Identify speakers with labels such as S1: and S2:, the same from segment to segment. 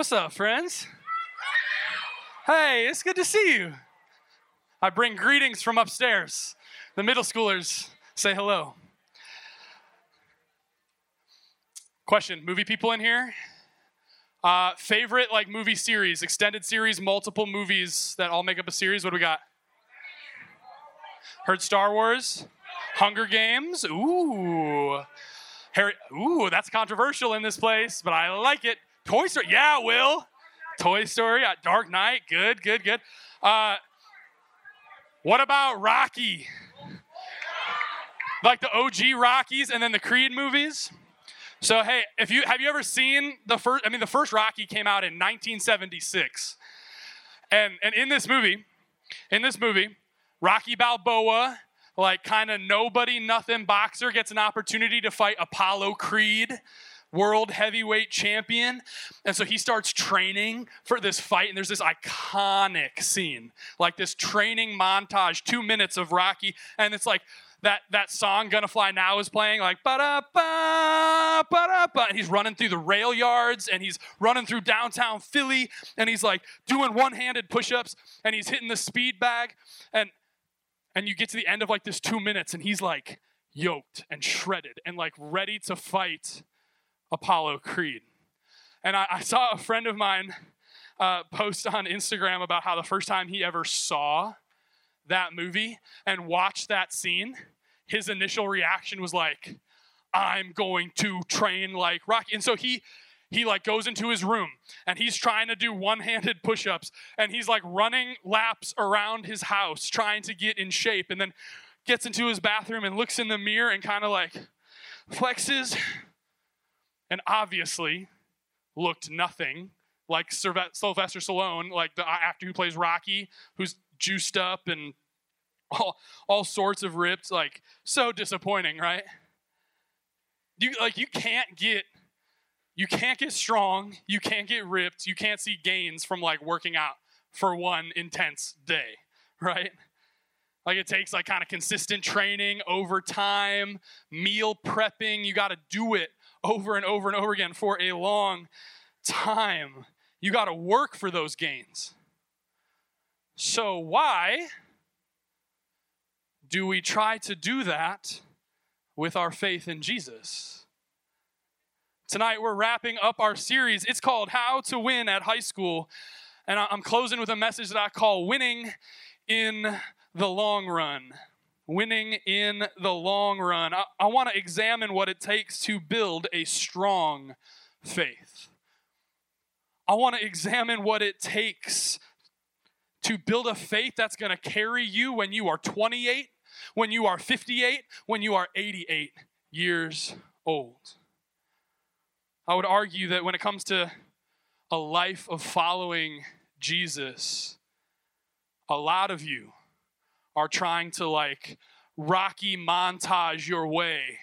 S1: What's up, friends? Hey, it's good to see you. I bring greetings from upstairs. The middle schoolers say hello. Question Movie people in here? Uh, favorite like movie series, extended series, multiple movies that all make up a series? What do we got? Heard Star Wars? Hunger Games? Ooh. Harry, ooh, that's controversial in this place, but I like it. Toy Story, yeah, Will. Toy Story, uh, Dark Knight, good, good, good. Uh, what about Rocky? Like the OG Rockies and then the Creed movies? So hey, if you have you ever seen the first? I mean, the first Rocky came out in 1976, and and in this movie, in this movie, Rocky Balboa, like kind of nobody, nothing boxer, gets an opportunity to fight Apollo Creed, world heavyweight champion. And so he starts training for this fight, and there's this iconic scene, like this training montage, two minutes of Rocky, and it's like that that song "Gonna Fly Now" is playing, like ba da ba ba da ba, and he's running through the rail yards, and he's running through downtown Philly, and he's like doing one-handed push-ups, and he's hitting the speed bag, and and you get to the end of like this two minutes, and he's like yoked and shredded and like ready to fight Apollo Creed. And I, I saw a friend of mine uh, post on Instagram about how the first time he ever saw that movie and watched that scene, his initial reaction was like, I'm going to train like Rocky. And so he he like goes into his room and he's trying to do one-handed push-ups and he's like running laps around his house trying to get in shape and then gets into his bathroom and looks in the mirror and kind of like flexes and obviously looked nothing like Sylvester Stallone, like the uh, actor who plays Rocky, who's juiced up and all, all sorts of ripped, like so disappointing, right? You like you can't get you can't get strong, you can't get ripped, you can't see gains from like working out for one intense day, right? Like it takes like kind of consistent training over time, meal prepping, you got to do it over and over and over again for a long time. You got to work for those gains. So, why do we try to do that with our faith in Jesus? Tonight, we're wrapping up our series. It's called How to Win at High School. And I'm closing with a message that I call Winning in the Long Run. Winning in the long run. I, I want to examine what it takes to build a strong faith. I want to examine what it takes to build a faith that's going to carry you when you are 28, when you are 58, when you are 88 years old. I would argue that when it comes to a life of following Jesus, a lot of you are trying to like rocky montage your way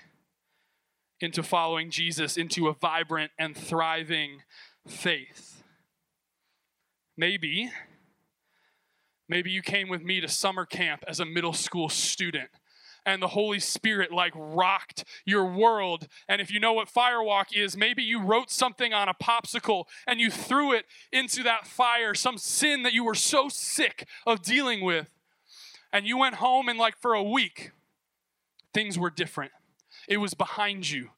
S1: into following Jesus, into a vibrant and thriving faith. Maybe Maybe you came with me to summer camp as a middle school student and the Holy Spirit like rocked your world. And if you know what firewalk is, maybe you wrote something on a popsicle and you threw it into that fire, some sin that you were so sick of dealing with. And you went home and like for a week, things were different. It was behind you.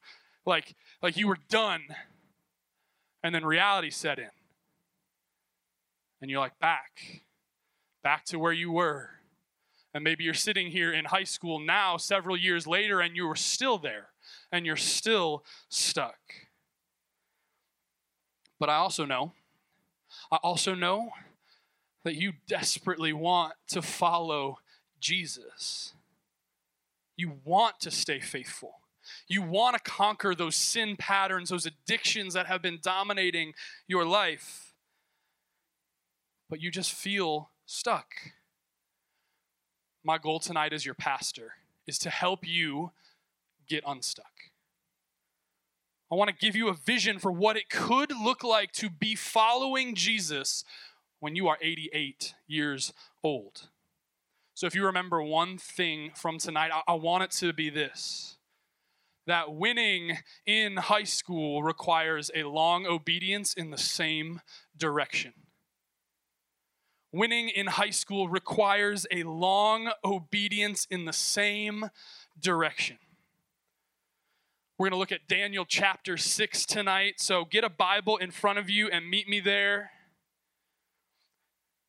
S1: Like like you were done. And then reality set in. And you're like back back to where you were. And maybe you're sitting here in high school now, several years later, and you are still there and you're still stuck. But I also know, I also know that you desperately want to follow Jesus. You want to stay faithful. You want to conquer those sin patterns, those addictions that have been dominating your life. But you just feel stuck. My goal tonight as your pastor is to help you get unstuck. I want to give you a vision for what it could look like to be following Jesus when you are 88 years old. So, if you remember one thing from tonight, I, want it to be this that winning in high school requires a long obedience in the same direction. Winning in high school requires a long obedience in the same direction. We're going to look at Daniel chapter 6 tonight. So get a Bible in front of you and meet me there.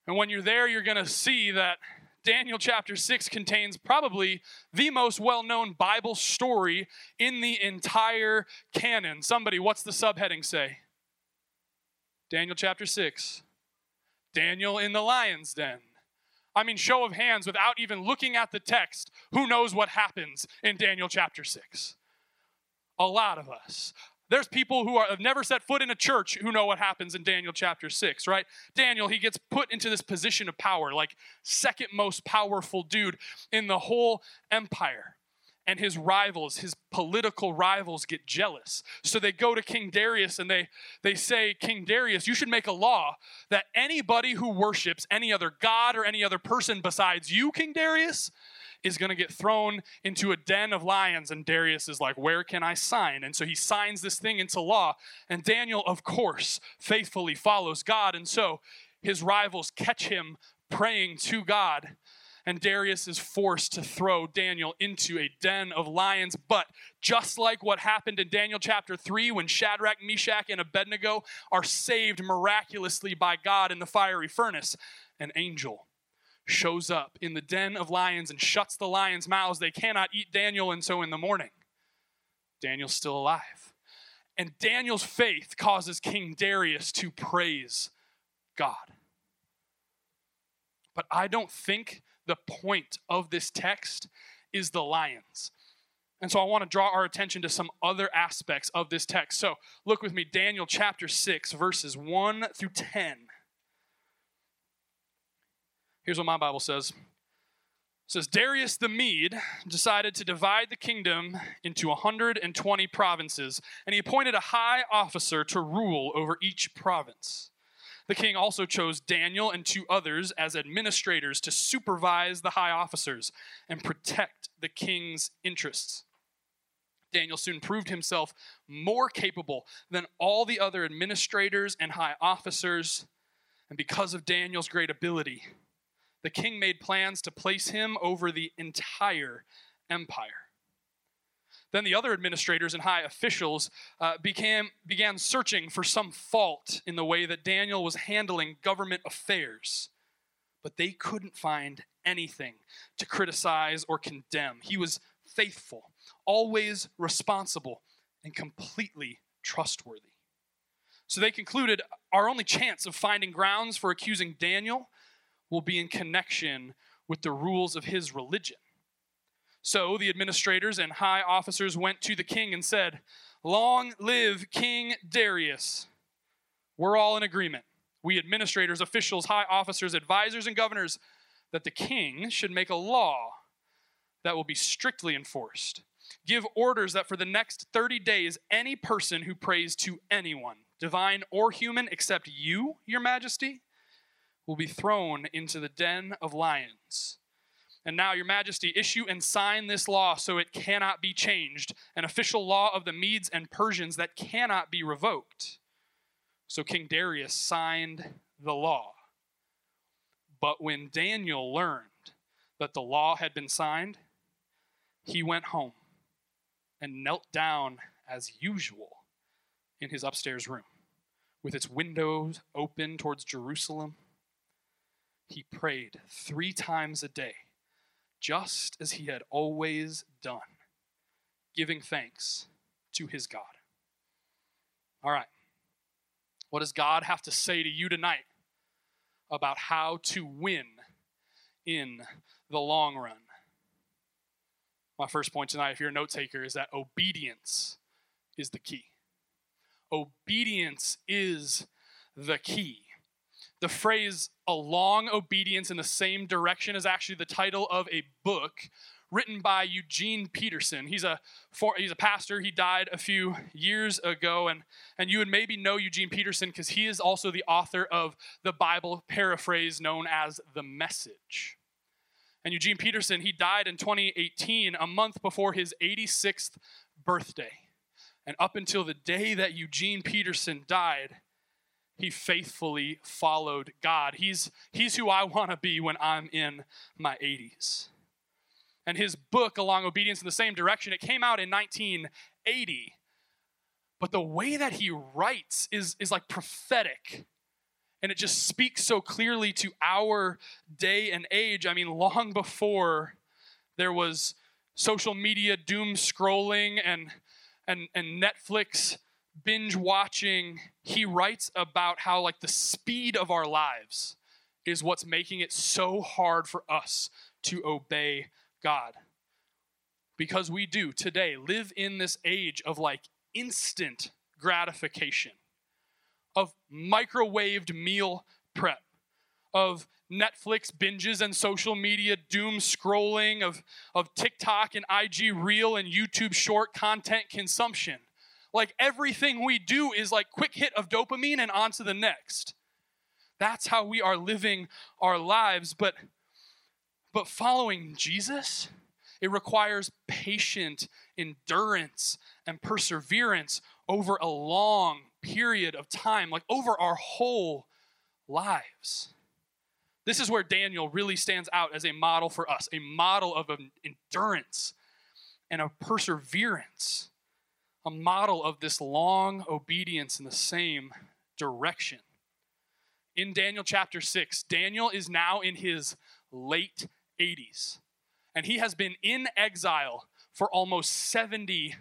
S1: And when you're there, you're going to see that Daniel chapter 6 contains probably the most well known Bible story in the entire canon. Somebody, what's the subheading say? Daniel chapter 6. Daniel in the lion's den. I mean, show of hands without even looking at the text, who knows what happens in Daniel chapter 6? A lot of us. There's people who are, have never set foot in a church who know what happens in Daniel chapter 6, right? Daniel, he gets put into this position of power, like second most powerful dude in the whole empire. And his rivals, his political rivals, get jealous. So they go to King Darius and they, they say, King Darius, you should make a law that anybody who worships any other god or any other person besides you, King Darius, is going to get thrown into a den of lions. And Darius is like, Where can I sign? And so he signs this thing into law. And Daniel, of course, faithfully follows God. And so his rivals catch him praying to God. And Darius is forced to throw Daniel into a den of lions. But just like what happened in Daniel chapter 3, when Shadrach, Meshach, and Abednego are saved miraculously by God in the fiery furnace, an angel shows up in the den of lions and shuts the lions' mouths. They cannot eat Daniel, and so in the morning, Daniel's still alive. And Daniel's faith causes King Darius to praise God. But I don't think the point of this text is the lions. And so I want to draw our attention to some other aspects of this text. So look with me, Daniel chapter 6, verses 1 through 10. Here's what my Bible says. It says Darius the Mede decided to divide the kingdom into 120 provinces, and he appointed a high officer to rule over each province. The king also chose Daniel and two others as administrators to supervise the high officers and protect the king's interests. Daniel soon proved himself more capable than all the other administrators and high officers, and because of Daniel's great ability, the king made plans to place him over the entire empire. Then the other administrators and high officials uh, became, began searching for some fault in the way that Daniel was handling government affairs, but they couldn't find anything to criticize or condemn. He was faithful, always responsible, and completely trustworthy. So they concluded our only chance of finding grounds for accusing Daniel will be in connection with the rules of his religion. So the administrators and high officers went to the king and said, Long live King Darius. We're all in agreement. We administrators, officials, high officers, advisors, and governors, that the king should make a law that will be strictly enforced. Give orders that for the next 30 days, any person who prays to anyone, divine or human, except you, your majesty, will be thrown into the den of lions. And now, Your Majesty, issue and sign this law so it cannot be changed, an official law of the Medes and Persians that cannot be revoked. So King Darius signed the law. But when Daniel learned that the law had been signed, he went home and knelt down as usual in his upstairs room, with its windows open towards Jerusalem he prayed three times a day, just as he had always done, giving thanks to his God. All right. What does God have to say to you tonight about how to win in the long run? My first point tonight, if you're a note taker, is that obedience is the key. Obedience is the key. The phrase a long obedience in the same direction is actually the title of a book written by Eugene Peterson. He's a for, he's a pastor. He died a few years ago, and and you would maybe know Eugene Peterson because he is also the author of the Bible paraphrase known as the Message. And Eugene Peterson, he died in 2018, a month before his 86th birthday. And up until the day that Eugene Peterson died, he faithfully followed God. He's, he's who I want to be when I'm in my 80s. And his book, A Long Obedience in the Same Direction, it came out in 1980. But the way that he writes is, is like prophetic. And it just speaks so clearly to our day and age. I mean, long before there was social media doom scrolling and, and, and Netflix binge watching, he writes about how, like, the speed of our lives is what's making it so hard for us to obey God. Because we do today live in this age of like instant gratification, of microwaved meal prep, of Netflix binges and social media doom scrolling, of, of TikTok and IG Reel and YouTube short content consumption. Like everything we do is like quick hit of dopamine and on to the next. That's how we are living our lives. But, but following Jesus, it requires patient endurance and perseverance over a long period of time, like over our whole lives. This is where Daniel really stands out as a model for us, a model of endurance and of perseverance a model of this long obedience in the same direction. In Daniel chapter 6, Daniel is now in his late 80s, and he has been in exile for almost 70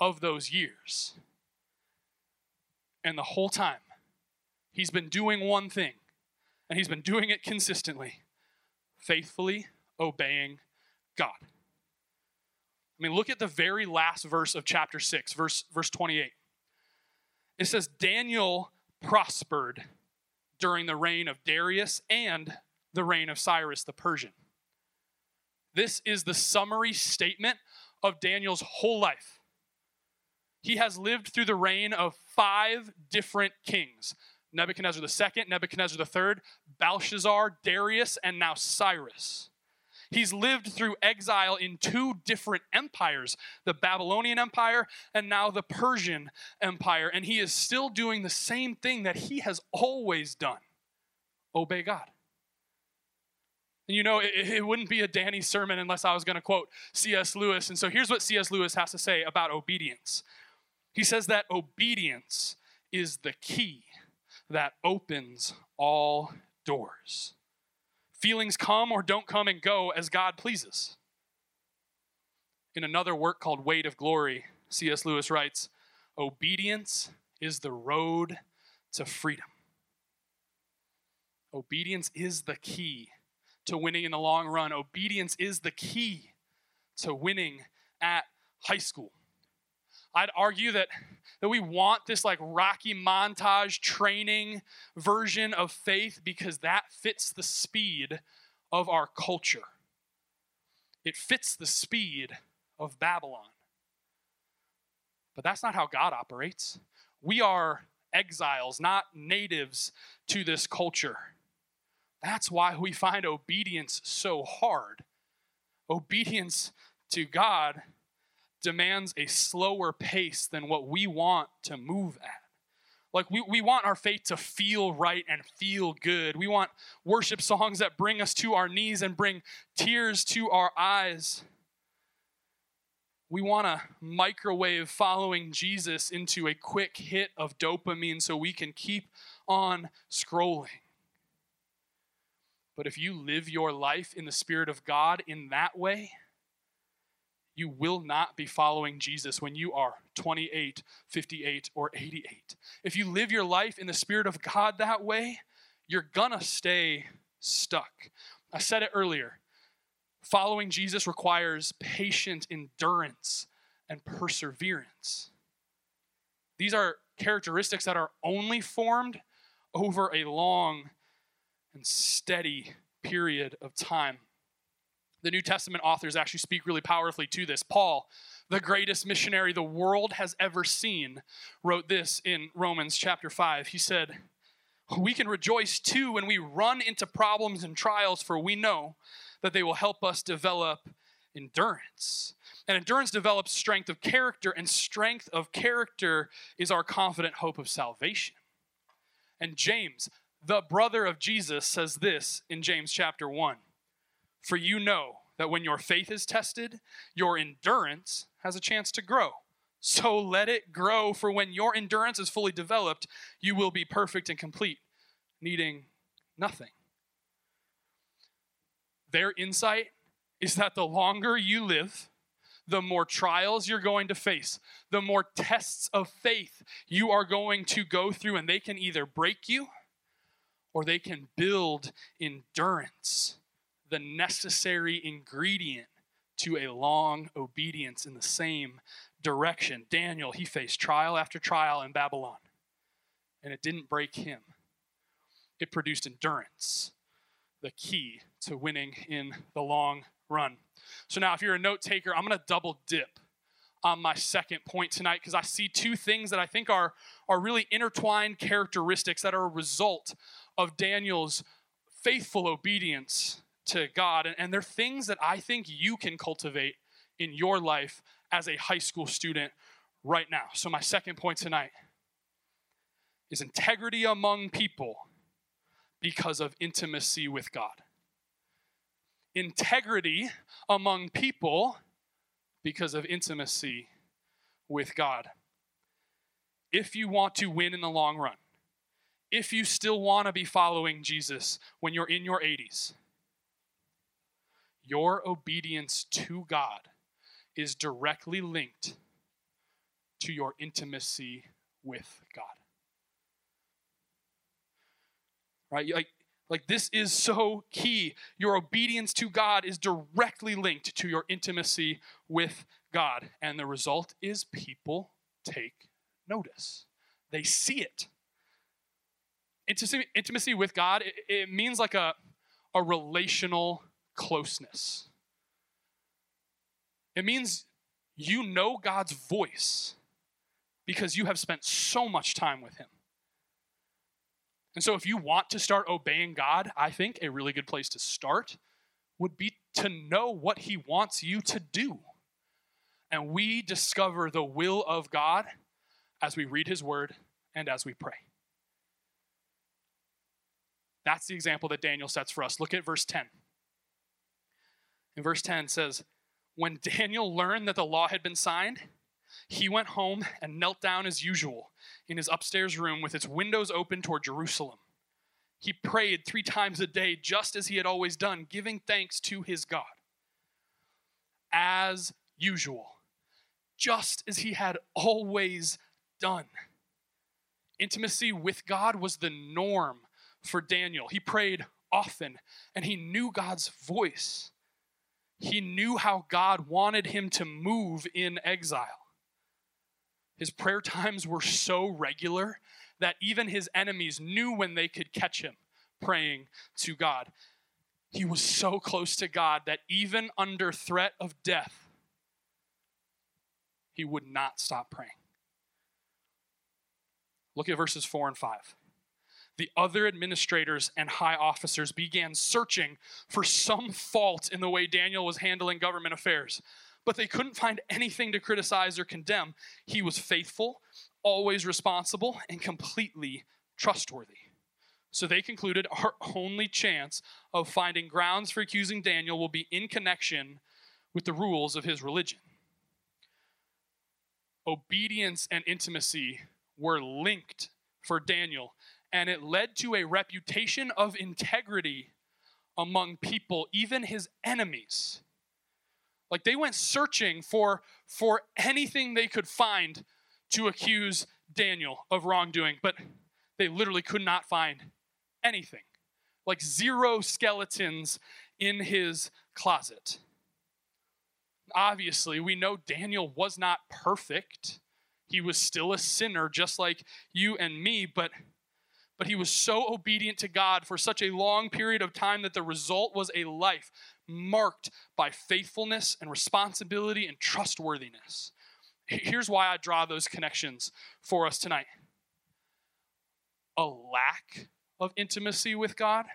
S1: of those years. And the whole time, he's been doing one thing, and he's been doing it consistently faithfully obeying God. I mean, look at the very last verse of chapter 6, verse, verse 28. It says, Daniel prospered during the reign of Darius and the reign of Cyrus the Persian. This is the summary statement of Daniel's whole life. He has lived through the reign of five different kings Nebuchadnezzar II, Nebuchadnezzar III, Belshazzar, Darius, and now Cyrus. He's lived through exile in two different empires the Babylonian Empire and now the Persian Empire. And he is still doing the same thing that he has always done obey God. And you know, it, it wouldn't be a Danny sermon unless I was going to quote C.S. Lewis. And so here's what C.S. Lewis has to say about obedience he says that obedience is the key that opens all doors. Feelings come or don't come and go as God pleases. In another work called Weight of Glory, C.S. Lewis writes Obedience is the road to freedom. Obedience is the key to winning in the long run. Obedience is the key to winning at high school. I'd argue that, that we want this like Rocky montage training version of faith because that fits the speed of our culture. It fits the speed of Babylon. But that's not how God operates. We are exiles, not natives to this culture. That's why we find obedience so hard. Obedience to God demands a slower pace than what we want to move at. Like, we, we want our faith to feel right and feel good. We want worship songs that bring us to our knees and bring tears to our eyes. We want to microwave following Jesus into a quick hit of dopamine so we can keep on scrolling. But if you live your life in the Spirit of God in that way, you will not be following Jesus when you are 28, 58, or 88. If you live your life in the Spirit of God that way, you're gonna stay stuck. I said it earlier. Following Jesus requires patient endurance and perseverance. These are characteristics that are only formed over a long and steady period of time the New Testament authors actually speak really powerfully to this. Paul, the greatest missionary the world has ever seen, wrote this in Romans chapter 5. He said, We can rejoice too when we run into problems and trials, for we know that they will help us develop endurance. And endurance develops strength of character, and strength of character is our confident hope of salvation. And James, the brother of Jesus, says this in James chapter 1 For you know that when your faith is tested, your endurance has a chance to grow. So let it grow, for when your endurance is fully developed, you will be perfect and complete, needing nothing. Their insight is that the longer you live, the more trials you're going to face, the more tests of faith you are going to go through, and they can either break you or they can build endurance, the necessary ingredient to a long obedience in the same direction. Daniel, he faced trial after trial in Babylon, and it didn't break him, it produced endurance, the key to winning in the long run. So now, if you're a note taker, I'm going to double dip on my second point tonight because I see two things that I think are, are really intertwined characteristics that are a result of Daniel's faithful obedience to God. And, and they're things that I think you can cultivate in your life as a high school student right now. So, my second point tonight is integrity among people because of intimacy with God integrity among people because of intimacy with God. If you want to win in the long run, if you still want to be following Jesus when you're in your 80s, your obedience to God is directly linked to your intimacy with God. Right? Like like, this is so key. Your obedience to God is directly linked to your intimacy with God. And the result is people take notice, they see it. Intimacy, with God, it, it means like a, a relational closeness. It means you know God's voice because you have spent so much time with Him. And so, if you want to start obeying God, I think a really good place to start would be to know what He wants you to do. And we discover the will of God as we read His word and as we pray. That's the example that Daniel sets for us. Look at verse 10. In verse 10 says, When Daniel learned that the law had been signed, he went home and knelt down as usual in his upstairs room with its windows open toward Jerusalem. He prayed three times a day, just as he had always done, giving thanks to his God. As usual, just as he had always done. Intimacy with God was the norm for Daniel. He prayed often and he knew God's voice. He knew how God wanted him to move in exile. His prayer times were so regular that even his enemies knew when they could catch him praying to God. He was so close to God that even under threat of death, he would not stop praying. Look at verses 4 and 5. The other administrators and high officers began searching for some fault in the way Daniel was handling government affairs but they couldn't find anything to criticize or condemn. He was faithful, always responsible, and completely trustworthy. So they concluded our only chance of finding grounds for accusing Daniel will be in connection with the rules of his religion. Obedience and intimacy were linked for Daniel, and it led to a reputation of integrity among people, even his enemies. Like they went searching for, for anything they could find to accuse Daniel of wrongdoing, but they literally could not find anything. Like zero skeletons in his closet. Obviously, we know Daniel was not perfect. He was still a sinner, just like you and me, but but he was so obedient to God for such a long period of time that the result was a life marked by faithfulness and responsibility and trustworthiness. Here's why I draw those connections for us tonight a lack of intimacy with God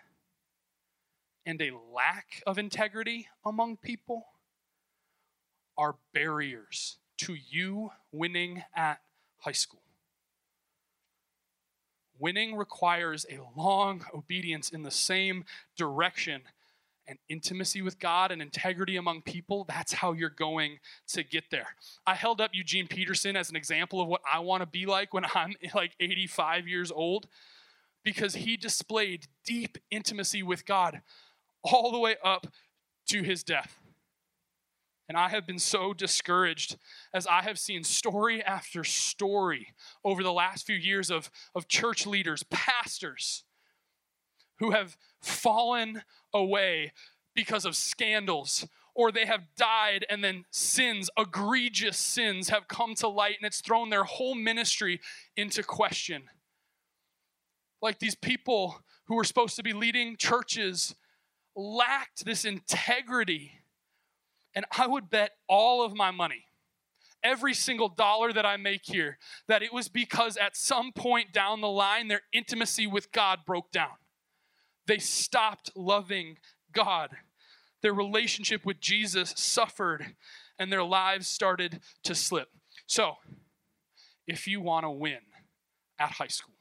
S1: and a lack of integrity among people are barriers to you winning at high school. Winning requires a long obedience in the same direction and intimacy with God and integrity among people, that's how you're going to get there. I held up Eugene Peterson as an example of what I want to be like when I'm like 85 years old because he displayed deep intimacy with God all the way up to his death. And I have been so discouraged as I have seen story after story over the last few years of, of church leaders, pastors, who have fallen away because of scandals or they have died and then sins, egregious sins, have come to light and it's thrown their whole ministry into question. Like these people who were supposed to be leading churches lacked this integrity. And I would bet all of my money, every single dollar that I make here, that it was because at some point down the line, their intimacy with God broke down. They stopped loving God. Their relationship with Jesus suffered and their lives started to slip. So, if you want to win at high school,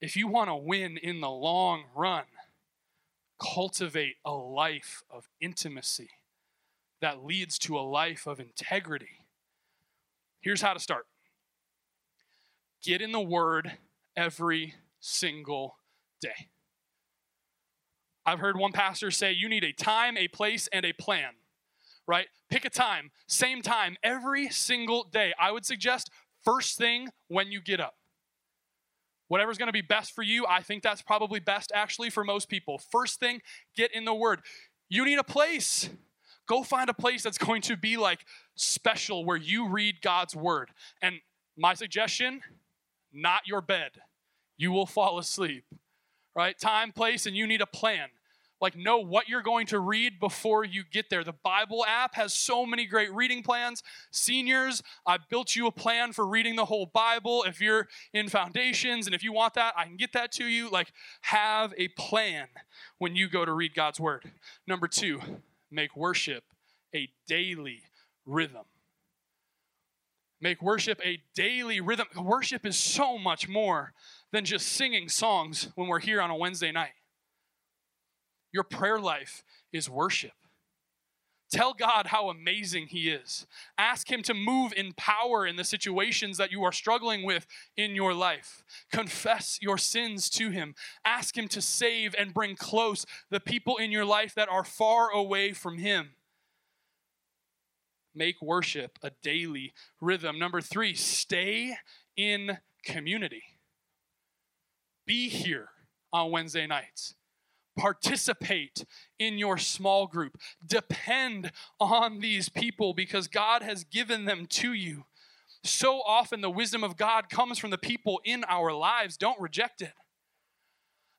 S1: if you want to win in the long run, cultivate a life of intimacy that leads to a life of integrity. Here's how to start get in the Word every single day. I've heard one pastor say you need a time, a place, and a plan, right? Pick a time, same time, every single day. I would suggest first thing when you get up. Whatever's to be best for you, I think that's probably best actually for most people. First thing, get in the Word. You need a place. Go find a place that's going to be like special where you read God's Word. And my suggestion, not your bed. You will fall asleep right? Time, place, and you need a plan. Like, know what you're going to read before you get there. The Bible app has so many great reading plans. Seniors, I built you a plan for reading the whole Bible. If you're in foundations and if you want that, I can get that to you. Like, have a plan when you go to read God's Word. Number two, make worship a daily rhythm. Make worship a daily rhythm. Worship is so much more than just singing songs when we're here on a Wednesday night. Your prayer life is worship. Tell God how amazing He is. Ask Him to move in power in the situations that you are struggling with in your life. Confess your sins to Him. Ask Him to save and bring close the people in your life that are far away from Him. Make worship a daily rhythm. Number three, stay in community be here on Wednesday nights. Participate in your small group. Depend on these people because God has given them to you. So often, the wisdom of God comes from the people in our lives. Don't reject it.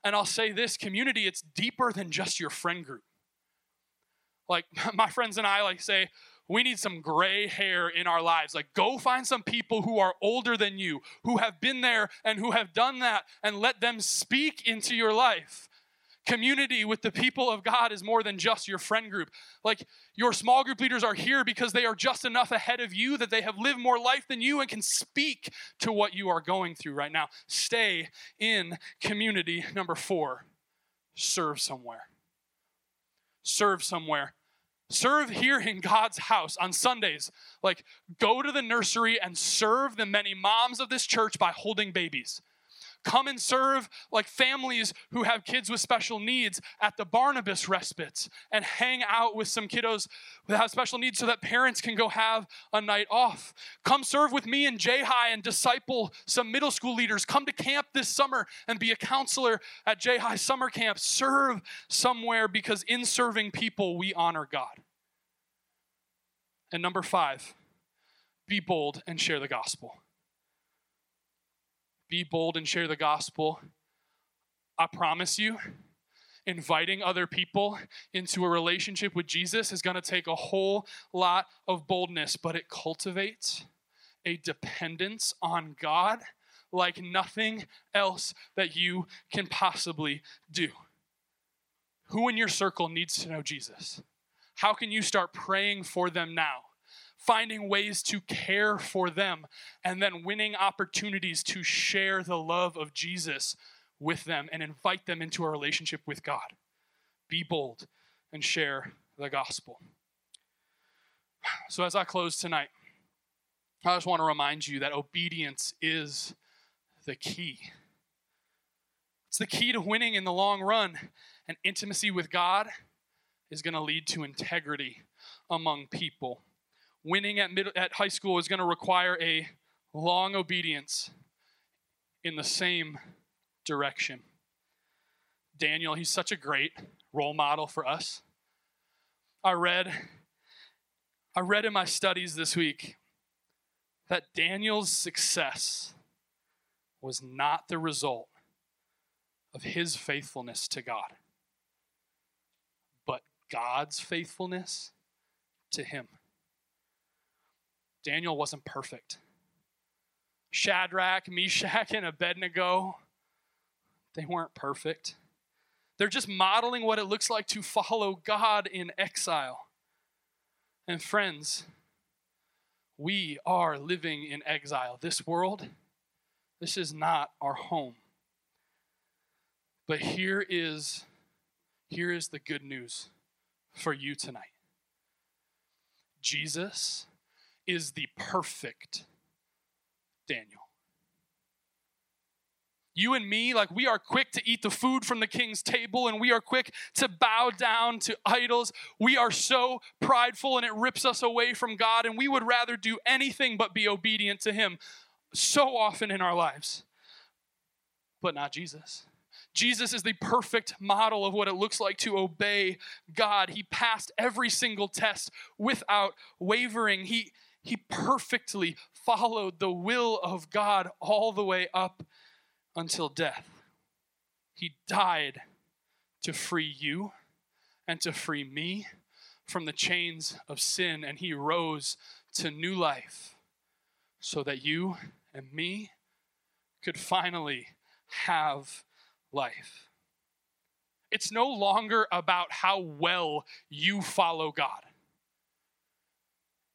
S1: And I'll say this community, it's deeper than just your friend group. Like my friends and I like say, we need some gray hair in our lives. Like, go find some people who are older than you, who have been there and who have done that, and let them speak into your life. Community with the people of God is more than just your friend group. Like, your small group leaders are here because they are just enough ahead of you that they have lived more life than you and can speak to what you are going through right now. Stay in community. Number four, serve somewhere. Serve somewhere serve here in God's house on Sundays. Like, go to the nursery and serve the many moms of this church by holding babies. Come and serve like families who have kids with special needs at the Barnabas respite and hang out with some kiddos that have special needs so that parents can go have a night off. Come serve with me in J High and disciple some middle school leaders. Come to camp this summer and be a counselor at J High summer camp. Serve somewhere because in serving people, we honor God. And number five, be bold and share the gospel be bold and share the gospel. I promise you, inviting other people into a relationship with Jesus is going to take a whole lot of boldness, but it cultivates a dependence on God like nothing else that you can possibly do. Who in your circle needs to know Jesus? How can you start praying for them now? Finding ways to care for them and then winning opportunities to share the love of Jesus with them and invite them into a relationship with God. Be bold and share the gospel. So, as I close tonight, I just want to remind you that obedience is the key. It's the key to winning in the long run. And intimacy with God is going to lead to integrity among people. Winning at, mid- at high school is going to require a long obedience in the same direction. Daniel, he's such a great role model for us. I read I read in my studies this week that Daniel's success was not the result of his faithfulness to God, but God's faithfulness to him. Daniel wasn't perfect. Shadrach, Meshach, and Abednego, they weren't perfect. They're just modeling what it looks like to follow God in exile. And friends, we are living in exile. This world, this is not our home. But here is here is the good news for you tonight. Jesus is the perfect Daniel. You and me, like we are quick to eat the food from the king's table and we are quick to bow down to idols. We are so prideful and it rips us away from God, and we would rather do anything but be obedient to Him so often in our lives. But not Jesus. Jesus is the perfect model of what it looks like to obey God. He passed every single test without wavering. He, he perfectly followed the will of God all the way up until death. He died to free you and to free me from the chains of sin, and he rose to new life so that you and me could finally have life. It's no longer about how well you follow God.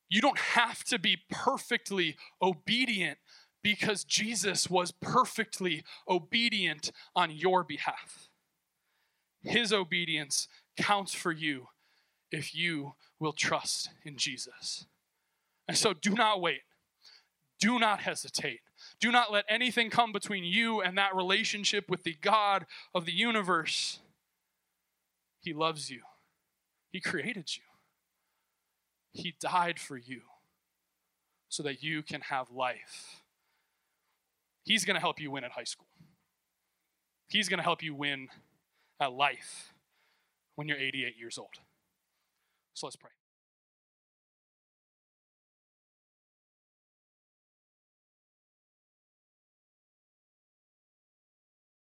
S1: You don't have to be perfectly obedient because Jesus was perfectly obedient on your behalf. His obedience counts for you if you will trust in Jesus. And so do not wait. Do not hesitate. Do not let anything come between you and that relationship with the God of the universe. He loves you, He created you, He died for you so that you can have life. He's going to help you win at high school. He's going to help you win at life when you're 88 years old. So let's pray.